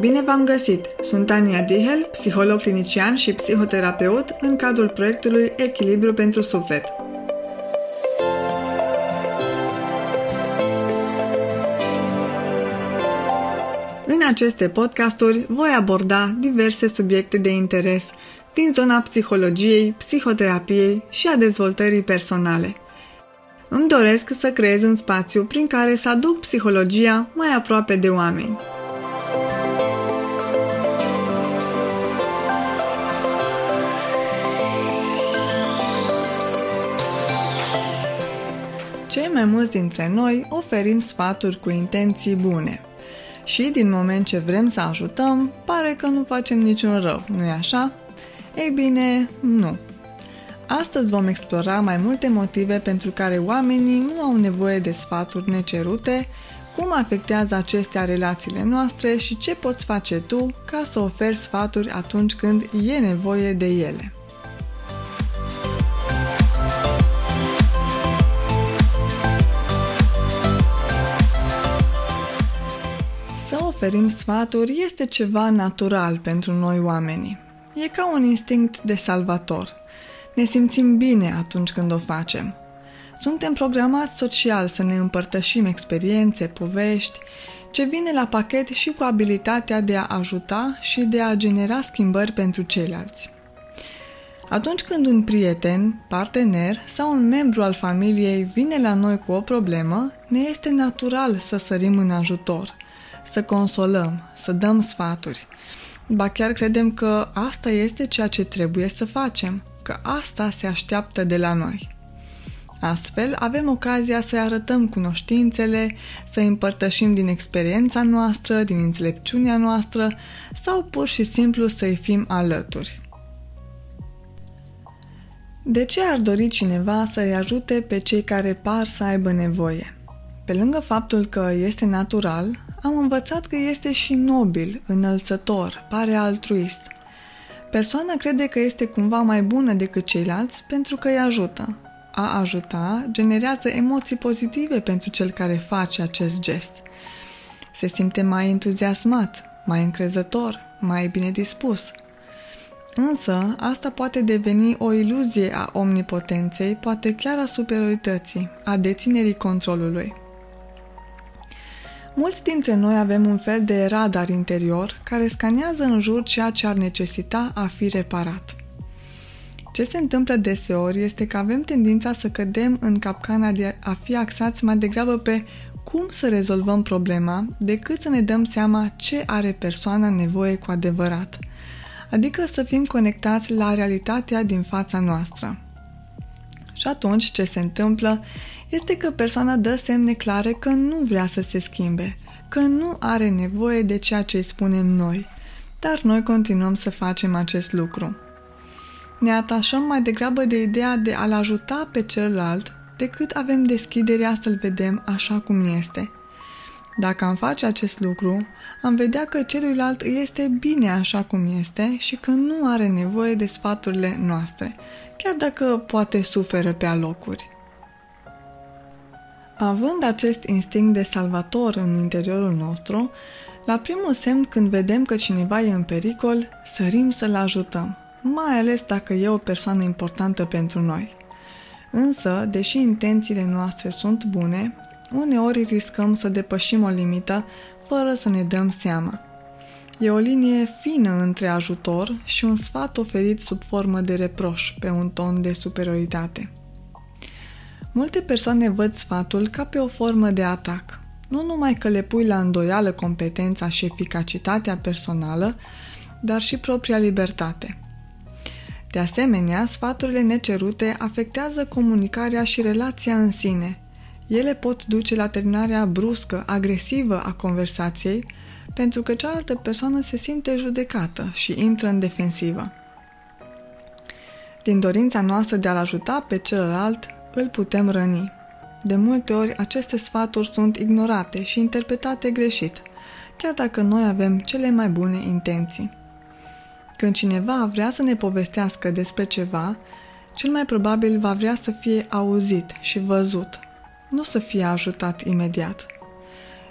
Bine v-am găsit! Sunt Ania Dihel, psiholog clinician și psihoterapeut în cadrul proiectului Echilibru pentru Suflet. În aceste podcasturi voi aborda diverse subiecte de interes din zona psihologiei, psihoterapiei și a dezvoltării personale. Îmi doresc să creez un spațiu prin care să aduc psihologia mai aproape de oameni. Cei mai mulți dintre noi oferim sfaturi cu intenții bune. Și din moment ce vrem să ajutăm, pare că nu facem niciun rău, nu-i așa? Ei bine, nu. Astăzi vom explora mai multe motive pentru care oamenii nu au nevoie de sfaturi necerute, cum afectează acestea relațiile noastre și ce poți face tu ca să oferi sfaturi atunci când e nevoie de ele. Oferim sfaturi este ceva natural pentru noi oamenii. E ca un instinct de salvator. Ne simțim bine atunci când o facem. Suntem programați social să ne împărtășim experiențe, povești, ce vine la pachet și cu abilitatea de a ajuta și de a genera schimbări pentru ceilalți. Atunci când un prieten, partener sau un membru al familiei vine la noi cu o problemă, ne este natural să sărim în ajutor – să consolăm, să dăm sfaturi. Ba chiar credem că asta este ceea ce trebuie să facem, că asta se așteaptă de la noi. Astfel, avem ocazia să arătăm cunoștințele, să împărtășim din experiența noastră, din înțelepciunea noastră sau pur și simplu să-i fim alături. De ce ar dori cineva să-i ajute pe cei care par să aibă nevoie? Pe lângă faptul că este natural, am învățat că este și nobil, înălțător, pare altruist. Persoana crede că este cumva mai bună decât ceilalți pentru că îi ajută. A ajuta generează emoții pozitive pentru cel care face acest gest. Se simte mai entuziasmat, mai încrezător, mai bine dispus. Însă, asta poate deveni o iluzie a omnipotenței, poate chiar a superiorității, a deținerii controlului. Mulți dintre noi avem un fel de radar interior care scanează în jur ceea ce ar necesita a fi reparat. Ce se întâmplă deseori este că avem tendința să cădem în capcana de a fi axați mai degrabă pe cum să rezolvăm problema decât să ne dăm seama ce are persoana nevoie cu adevărat, adică să fim conectați la realitatea din fața noastră. Și atunci ce se întâmplă este că persoana dă semne clare că nu vrea să se schimbe, că nu are nevoie de ceea ce îi spunem noi, dar noi continuăm să facem acest lucru. Ne atașăm mai degrabă de ideea de a-l ajuta pe celălalt decât avem deschiderea să-l vedem așa cum este. Dacă am face acest lucru, am vedea că celuilalt este bine așa cum este și că nu are nevoie de sfaturile noastre, chiar dacă poate suferă pe alocuri. Având acest instinct de salvator în interiorul nostru, la primul semn când vedem că cineva e în pericol, sărim să-l ajutăm, mai ales dacă e o persoană importantă pentru noi. Însă, deși intențiile noastre sunt bune, uneori riscăm să depășim o limită fără să ne dăm seama. E o linie fină între ajutor și un sfat oferit sub formă de reproș pe un ton de superioritate. Multe persoane văd sfatul ca pe o formă de atac. Nu numai că le pui la îndoială competența și eficacitatea personală, dar și propria libertate. De asemenea, sfaturile necerute afectează comunicarea și relația în sine. Ele pot duce la terminarea bruscă, agresivă a conversației, pentru că cealaltă persoană se simte judecată și intră în defensivă. Din dorința noastră de a-l ajuta pe celălalt, îl putem răni. De multe ori, aceste sfaturi sunt ignorate și interpretate greșit, chiar dacă noi avem cele mai bune intenții. Când cineva vrea să ne povestească despre ceva, cel mai probabil va vrea să fie auzit și văzut, nu să fie ajutat imediat.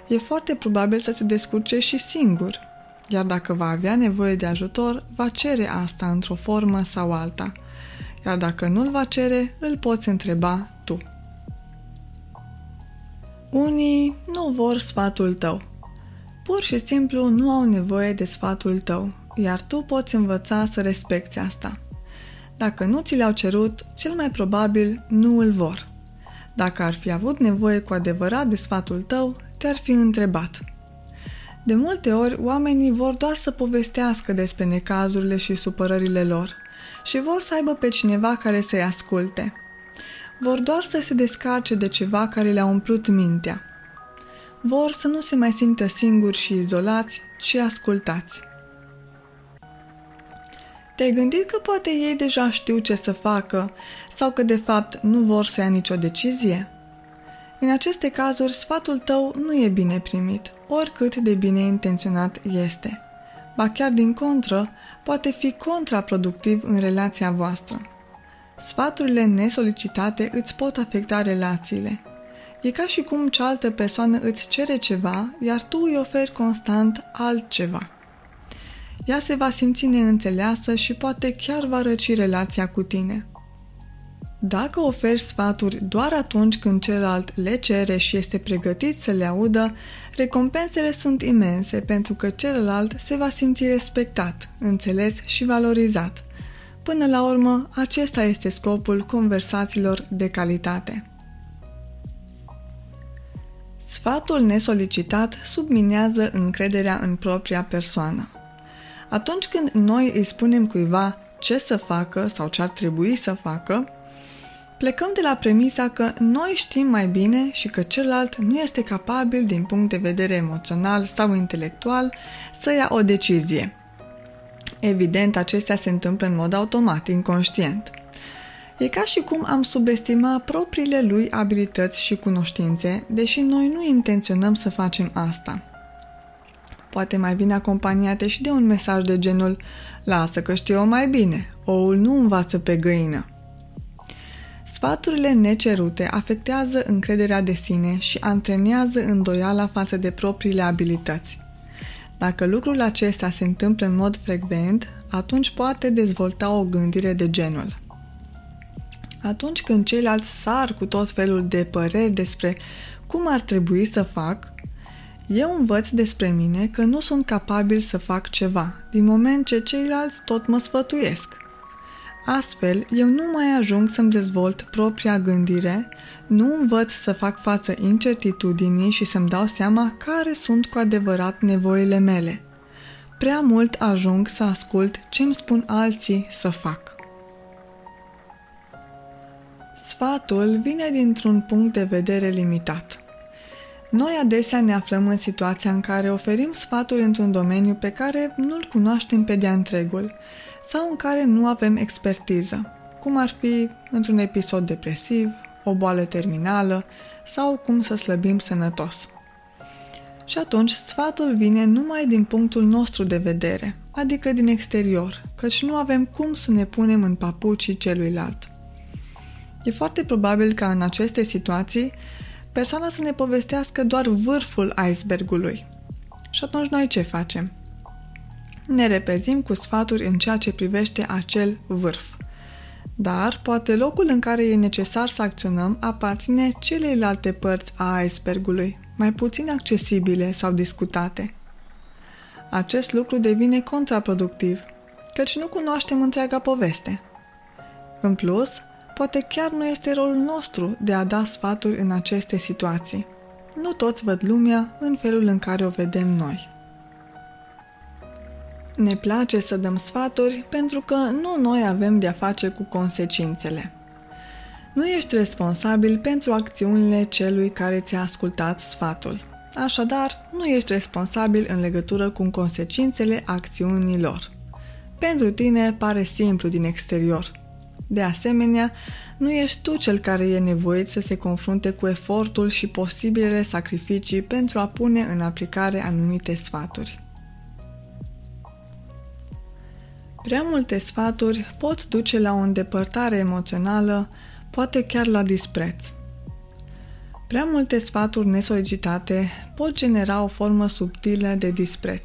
E foarte probabil să se descurce și singur. iar dacă va avea nevoie de ajutor, va cere asta într-o formă sau alta, iar dacă nu-l va cere, îl poți întreba tu. Unii nu vor sfatul tău. Pur și simplu nu au nevoie de sfatul tău, iar tu poți învăța să respecti asta. Dacă nu ți le-au cerut, cel mai probabil nu îl vor. Dacă ar fi avut nevoie cu adevărat de sfatul tău, te-ar fi întrebat. De multe ori, oamenii vor doar să povestească despre necazurile și supărările lor și vor să aibă pe cineva care să-i asculte. Vor doar să se descarce de ceva care le-a umplut mintea. Vor să nu se mai simtă singuri și izolați, ci ascultați. Te-ai gândit că poate ei deja știu ce să facă sau că de fapt nu vor să ia nicio decizie? În aceste cazuri, sfatul tău nu e bine primit, oricât de bine intenționat este. Ba chiar din contră, poate fi contraproductiv în relația voastră. Sfaturile nesolicitate îți pot afecta relațiile. E ca și cum cealaltă persoană îți cere ceva, iar tu îi oferi constant altceva. Ea se va simți neînțeleasă și poate chiar va răci relația cu tine. Dacă oferi sfaturi doar atunci când celălalt le cere și este pregătit să le audă, recompensele sunt imense pentru că celălalt se va simți respectat, înțeles și valorizat. Până la urmă, acesta este scopul conversațiilor de calitate. Sfatul nesolicitat subminează încrederea în propria persoană. Atunci când noi îi spunem cuiva ce să facă sau ce ar trebui să facă, plecăm de la premisa că noi știm mai bine și că celălalt nu este capabil din punct de vedere emoțional sau intelectual să ia o decizie. Evident, acestea se întâmplă în mod automat, inconștient. E ca și cum am subestima propriile lui abilități și cunoștințe, deși noi nu intenționăm să facem asta poate mai bine acompaniate și de un mesaj de genul Lasă că știu eu mai bine, oul nu învață pe găină. Sfaturile necerute afectează încrederea de sine și antrenează îndoiala față de propriile abilități. Dacă lucrul acesta se întâmplă în mod frecvent, atunci poate dezvolta o gândire de genul. Atunci când ceilalți sar cu tot felul de păreri despre cum ar trebui să fac, eu învăț despre mine că nu sunt capabil să fac ceva, din moment ce ceilalți tot mă sfătuiesc. Astfel, eu nu mai ajung să-mi dezvolt propria gândire, nu învăț să fac față incertitudinii și să-mi dau seama care sunt cu adevărat nevoile mele. Prea mult ajung să ascult ce îmi spun alții să fac. Sfatul vine dintr-un punct de vedere limitat. Noi adesea ne aflăm în situația în care oferim sfaturi într-un domeniu pe care nu-l cunoaștem pe de-a întregul sau în care nu avem expertiză, cum ar fi într-un episod depresiv, o boală terminală sau cum să slăbim sănătos. Și atunci sfatul vine numai din punctul nostru de vedere, adică din exterior, căci nu avem cum să ne punem în papucii celuilalt. E foarte probabil ca în aceste situații persoana să ne povestească doar vârful icebergului. Și atunci noi ce facem? Ne repezim cu sfaturi în ceea ce privește acel vârf. Dar poate locul în care e necesar să acționăm aparține celelalte părți a icebergului, mai puțin accesibile sau discutate. Acest lucru devine contraproductiv, căci nu cunoaștem întreaga poveste. În plus, Poate chiar nu este rolul nostru de a da sfaturi în aceste situații. Nu toți văd lumea în felul în care o vedem noi. Ne place să dăm sfaturi pentru că nu noi avem de-a face cu consecințele. Nu ești responsabil pentru acțiunile celui care ți-a ascultat sfatul. Așadar, nu ești responsabil în legătură cu consecințele acțiunilor. Pentru tine pare simplu din exterior, de asemenea, nu ești tu cel care e nevoit să se confrunte cu efortul și posibilele sacrificii pentru a pune în aplicare anumite sfaturi. Prea multe sfaturi pot duce la o îndepărtare emoțională, poate chiar la dispreț. Prea multe sfaturi nesolicitate pot genera o formă subtilă de dispreț,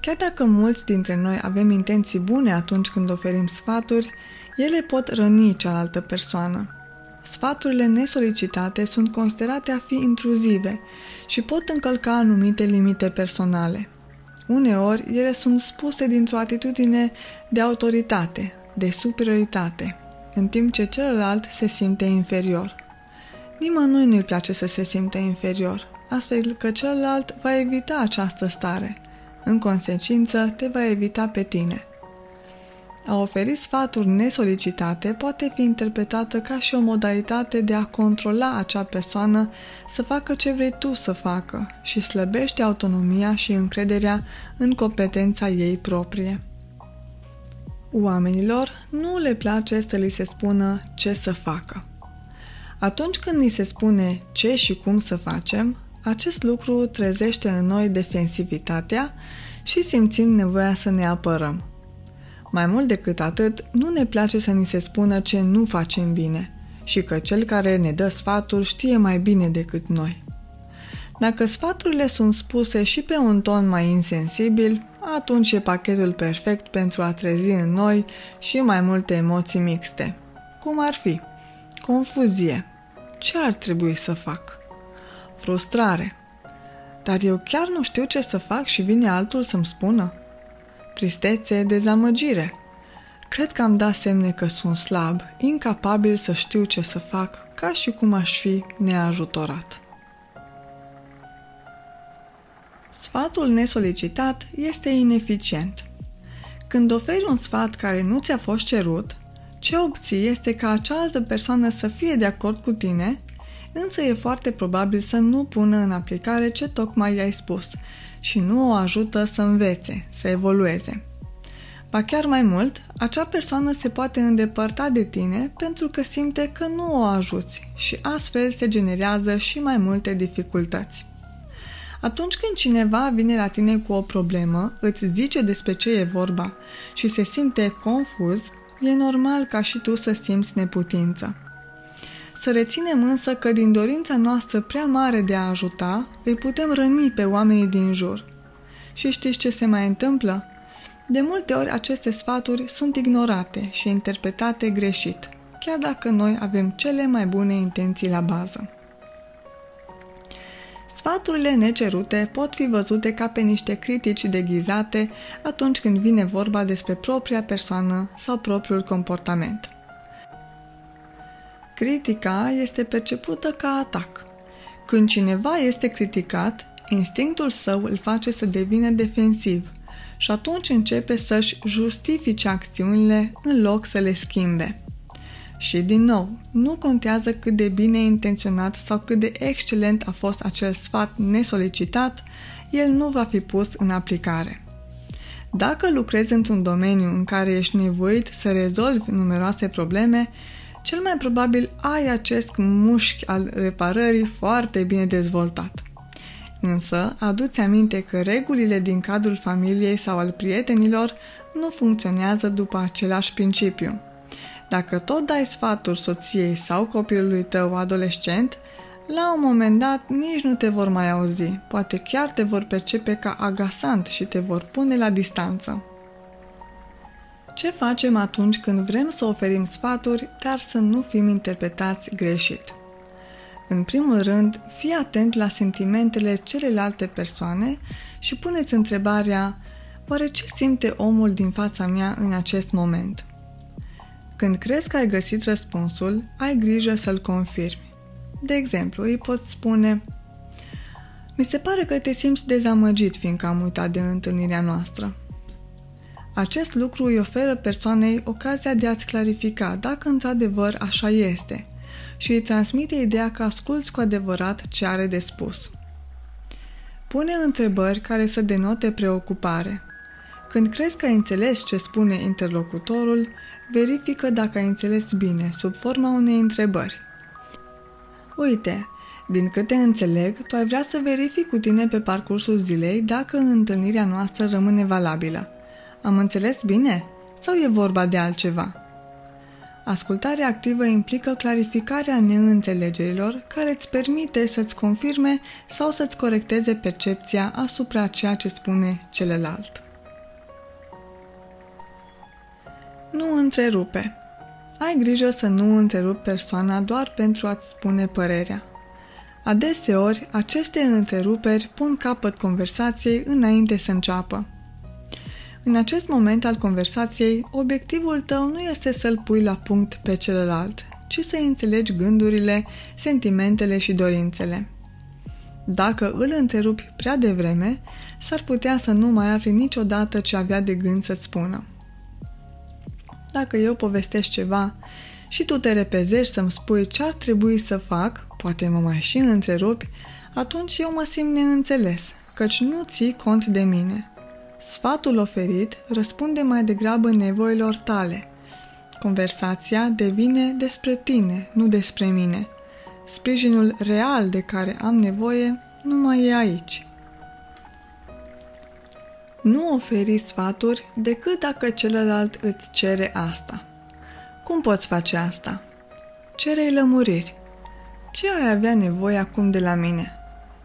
Chiar dacă mulți dintre noi avem intenții bune atunci când oferim sfaturi, ele pot răni cealaltă persoană. Sfaturile nesolicitate sunt considerate a fi intruzive și pot încălca anumite limite personale. Uneori, ele sunt spuse dintr-o atitudine de autoritate, de superioritate, în timp ce celălalt se simte inferior. Nimănui nu-i place să se simte inferior, astfel că celălalt va evita această stare. În consecință, te va evita pe tine. A oferi sfaturi nesolicitate poate fi interpretată ca și o modalitate de a controla acea persoană să facă ce vrei tu să facă și slăbește autonomia și încrederea în competența ei proprie. Oamenilor nu le place să li se spună ce să facă. Atunci când ni se spune ce și cum să facem, acest lucru trezește în noi defensivitatea și simțim nevoia să ne apărăm. Mai mult decât atât, nu ne place să ni se spună ce nu facem bine și că cel care ne dă sfaturi știe mai bine decât noi. Dacă sfaturile sunt spuse și pe un ton mai insensibil, atunci e pachetul perfect pentru a trezi în noi și mai multe emoții mixte. Cum ar fi? Confuzie. Ce ar trebui să fac? Frustrare. Dar eu chiar nu știu ce să fac și vine altul să-mi spună tristețe, dezamăgire. Cred că am dat semne că sunt slab, incapabil să știu ce să fac, ca și cum aș fi neajutorat. Sfatul nesolicitat este ineficient. Când oferi un sfat care nu ți-a fost cerut, ce obții este ca cealaltă persoană să fie de acord cu tine, însă e foarte probabil să nu pună în aplicare ce tocmai i-ai spus și nu o ajută să învețe, să evolueze. Ba chiar mai mult, acea persoană se poate îndepărta de tine pentru că simte că nu o ajuți și astfel se generează și mai multe dificultăți. Atunci când cineva vine la tine cu o problemă, îți zice despre ce e vorba și se simte confuz, e normal ca și tu să simți neputință. Să reținem însă că din dorința noastră prea mare de a ajuta, îi putem răni pe oamenii din jur. Și știți ce se mai întâmplă? De multe ori aceste sfaturi sunt ignorate și interpretate greșit, chiar dacă noi avem cele mai bune intenții la bază. Sfaturile necerute pot fi văzute ca pe niște critici deghizate atunci când vine vorba despre propria persoană sau propriul comportament. Critica este percepută ca atac. Când cineva este criticat, instinctul său îl face să devină defensiv și atunci începe să-și justifice acțiunile în loc să le schimbe. Și din nou, nu contează cât de bine intenționat sau cât de excelent a fost acel sfat nesolicitat, el nu va fi pus în aplicare. Dacă lucrezi într-un domeniu în care ești nevoit să rezolvi numeroase probleme, cel mai probabil ai acest mușchi al reparării foarte bine dezvoltat. Însă, aduți aminte că regulile din cadrul familiei sau al prietenilor nu funcționează după același principiu. Dacă tot dai sfaturi soției sau copilului tău adolescent, la un moment dat nici nu te vor mai auzi, poate chiar te vor percepe ca agasant și te vor pune la distanță. Ce facem atunci când vrem să oferim sfaturi, dar să nu fim interpretați greșit? În primul rând, fii atent la sentimentele celelalte persoane și puneți întrebarea Oare ce simte omul din fața mea în acest moment? Când crezi că ai găsit răspunsul, ai grijă să-l confirmi. De exemplu, îi poți spune Mi se pare că te simți dezamăgit fiindcă am uitat de întâlnirea noastră. Acest lucru îi oferă persoanei ocazia de a-ți clarifica dacă într-adevăr așa este și îi transmite ideea că asculți cu adevărat ce are de spus. Pune întrebări care să denote preocupare. Când crezi că ai înțeles ce spune interlocutorul, verifică dacă ai înțeles bine sub forma unei întrebări. Uite, din câte înțeleg, tu ai vrea să verifici cu tine pe parcursul zilei dacă întâlnirea noastră rămâne valabilă. Am înțeles bine? Sau e vorba de altceva? Ascultarea activă implică clarificarea neînțelegerilor care îți permite să-ți confirme sau să-ți corecteze percepția asupra ceea ce spune celălalt. Nu întrerupe. Ai grijă să nu întrerupi persoana doar pentru a-ți spune părerea. Adeseori, aceste întreruperi pun capăt conversației înainte să înceapă. În acest moment al conversației, obiectivul tău nu este să-l pui la punct pe celălalt, ci să înțelegi gândurile, sentimentele și dorințele. Dacă îl întrerupi prea devreme, s-ar putea să nu mai afli niciodată ce avea de gând să-ți spună. Dacă eu povestesc ceva și tu te repezești să-mi spui ce ar trebui să fac, poate mă mai și întrerupi, atunci eu mă simt neînțeles, căci nu ții cont de mine. Sfatul oferit răspunde mai degrabă nevoilor tale. Conversația devine despre tine, nu despre mine. Sprijinul real de care am nevoie nu mai e aici. Nu oferi sfaturi decât dacă celălalt îți cere asta. Cum poți face asta? Cere-i lămuriri. Ce ai avea nevoie acum de la mine?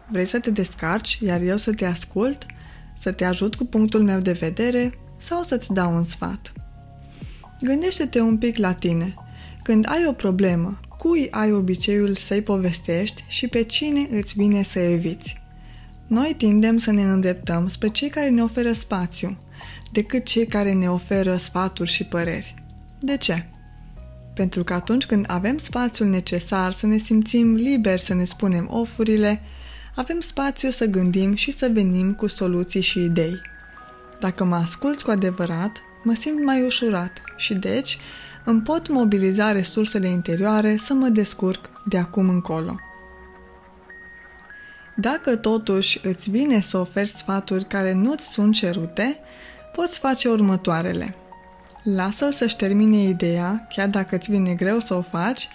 Vrei să te descarci, iar eu să te ascult? Să te ajut cu punctul meu de vedere sau să-ți dau un sfat? Gândește-te un pic la tine. Când ai o problemă, cui ai obiceiul să-i povestești și pe cine îți vine să eviți? Noi tindem să ne îndreptăm spre cei care ne oferă spațiu, decât cei care ne oferă sfaturi și păreri. De ce? Pentru că atunci când avem spațiul necesar să ne simțim liberi să ne spunem ofurile, avem spațiu să gândim și să venim cu soluții și idei. Dacă mă asculți cu adevărat, mă simt mai ușurat și deci îmi pot mobiliza resursele interioare să mă descurc de acum încolo. Dacă totuși îți vine să oferi sfaturi care nu-ți sunt cerute, poți face următoarele. Lasă-l să-și termine ideea, chiar dacă îți vine greu să o faci,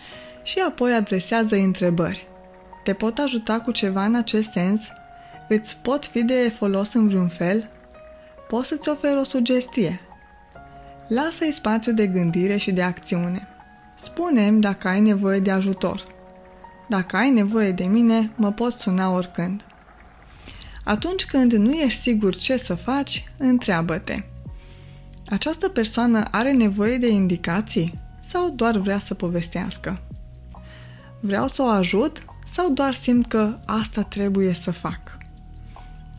și apoi adresează întrebări. Te pot ajuta cu ceva în acest sens? Îți pot fi de folos în vreun fel? Pot să-ți ofer o sugestie. Lasă-i spațiu de gândire și de acțiune. Spune-mi dacă ai nevoie de ajutor. Dacă ai nevoie de mine, mă poți suna oricând. Atunci când nu ești sigur ce să faci, întreabă-te. Această persoană are nevoie de indicații sau doar vrea să povestească? Vreau să o ajut sau doar simt că asta trebuie să fac?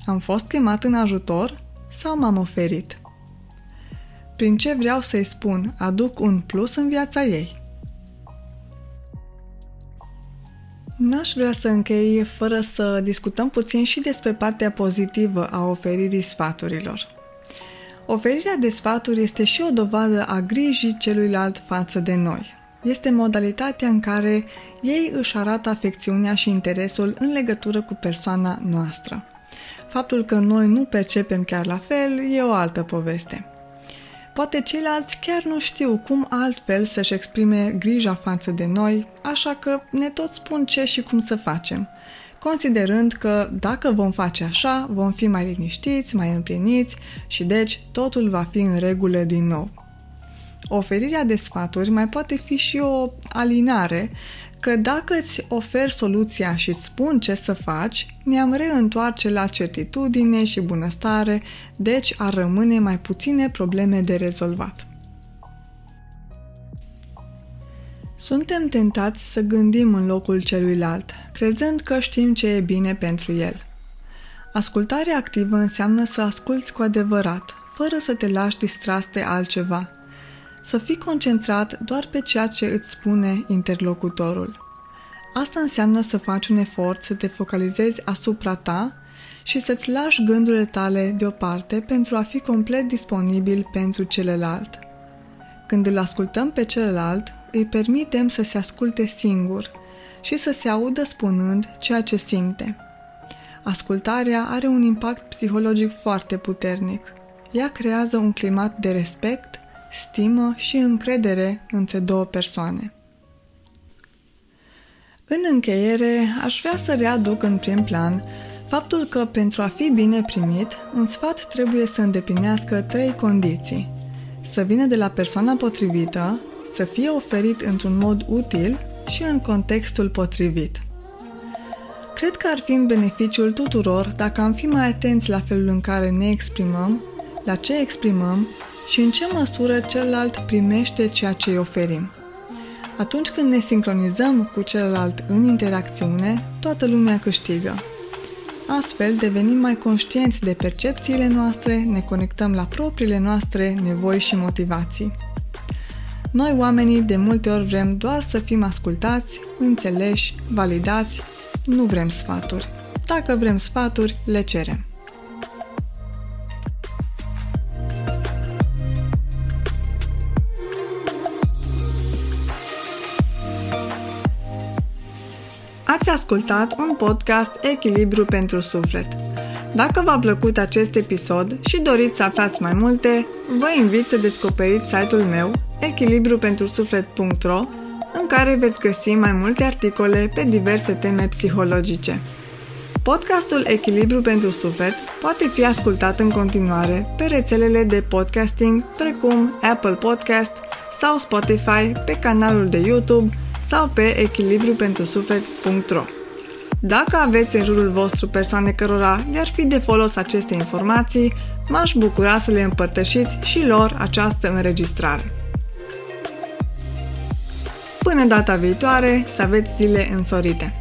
Am fost chemat în ajutor sau m-am oferit? Prin ce vreau să-i spun aduc un plus în viața ei? N-aș vrea să închei fără să discutăm puțin și despre partea pozitivă a oferirii sfaturilor. Oferirea de sfaturi este și o dovadă a grijii celuilalt față de noi. Este modalitatea în care ei își arată afecțiunea și interesul în legătură cu persoana noastră. Faptul că noi nu percepem chiar la fel e o altă poveste. Poate ceilalți chiar nu știu cum altfel să-și exprime grija față de noi, așa că ne tot spun ce și cum să facem, considerând că dacă vom face așa, vom fi mai liniștiți, mai împliniți și deci totul va fi în regulă din nou. Oferirea de sfaturi mai poate fi și o alinare că dacă îți ofer soluția și îți spun ce să faci, ne-am reîntoarce la certitudine și bunăstare, deci ar rămâne mai puține probleme de rezolvat. Suntem tentați să gândim în locul celuilalt, crezând că știm ce e bine pentru el. Ascultarea activă înseamnă să asculți cu adevărat, fără să te lași distras de altceva – să fii concentrat doar pe ceea ce îți spune interlocutorul. Asta înseamnă să faci un efort să te focalizezi asupra ta și să-ți lași gândurile tale deoparte pentru a fi complet disponibil pentru celălalt. Când îl ascultăm pe celălalt, îi permitem să se asculte singur și să se audă spunând ceea ce simte. Ascultarea are un impact psihologic foarte puternic. Ea creează un climat de respect stimă și încredere între două persoane. În încheiere, aș vrea să readuc în prim plan faptul că pentru a fi bine primit, un sfat trebuie să îndeplinească trei condiții. Să vină de la persoana potrivită, să fie oferit într-un mod util și în contextul potrivit. Cred că ar fi în beneficiul tuturor dacă am fi mai atenți la felul în care ne exprimăm, la ce exprimăm și în ce măsură celălalt primește ceea ce îi oferim. Atunci când ne sincronizăm cu celălalt în interacțiune, toată lumea câștigă. Astfel, devenim mai conștienți de percepțiile noastre, ne conectăm la propriile noastre nevoi și motivații. Noi, oamenii, de multe ori vrem doar să fim ascultați, înțeleși, validați, nu vrem sfaturi. Dacă vrem sfaturi, le cerem. Ascultat un podcast Echilibru pentru Suflet. Dacă v-a plăcut acest episod și doriți să aflați mai multe, vă invit să descoperiți site-ul meu echilibrupentrusuflet.ro în care veți găsi mai multe articole pe diverse teme psihologice. Podcastul Echilibru pentru Suflet poate fi ascultat în continuare pe rețelele de podcasting precum Apple Podcast sau Spotify, pe canalul de YouTube sau pe echilibrupentrusuflet.ro. Dacă aveți în jurul vostru persoane cărora le-ar fi de folos aceste informații, m-aș bucura să le împărtășiți și lor această înregistrare. Până data viitoare, să aveți zile însorite!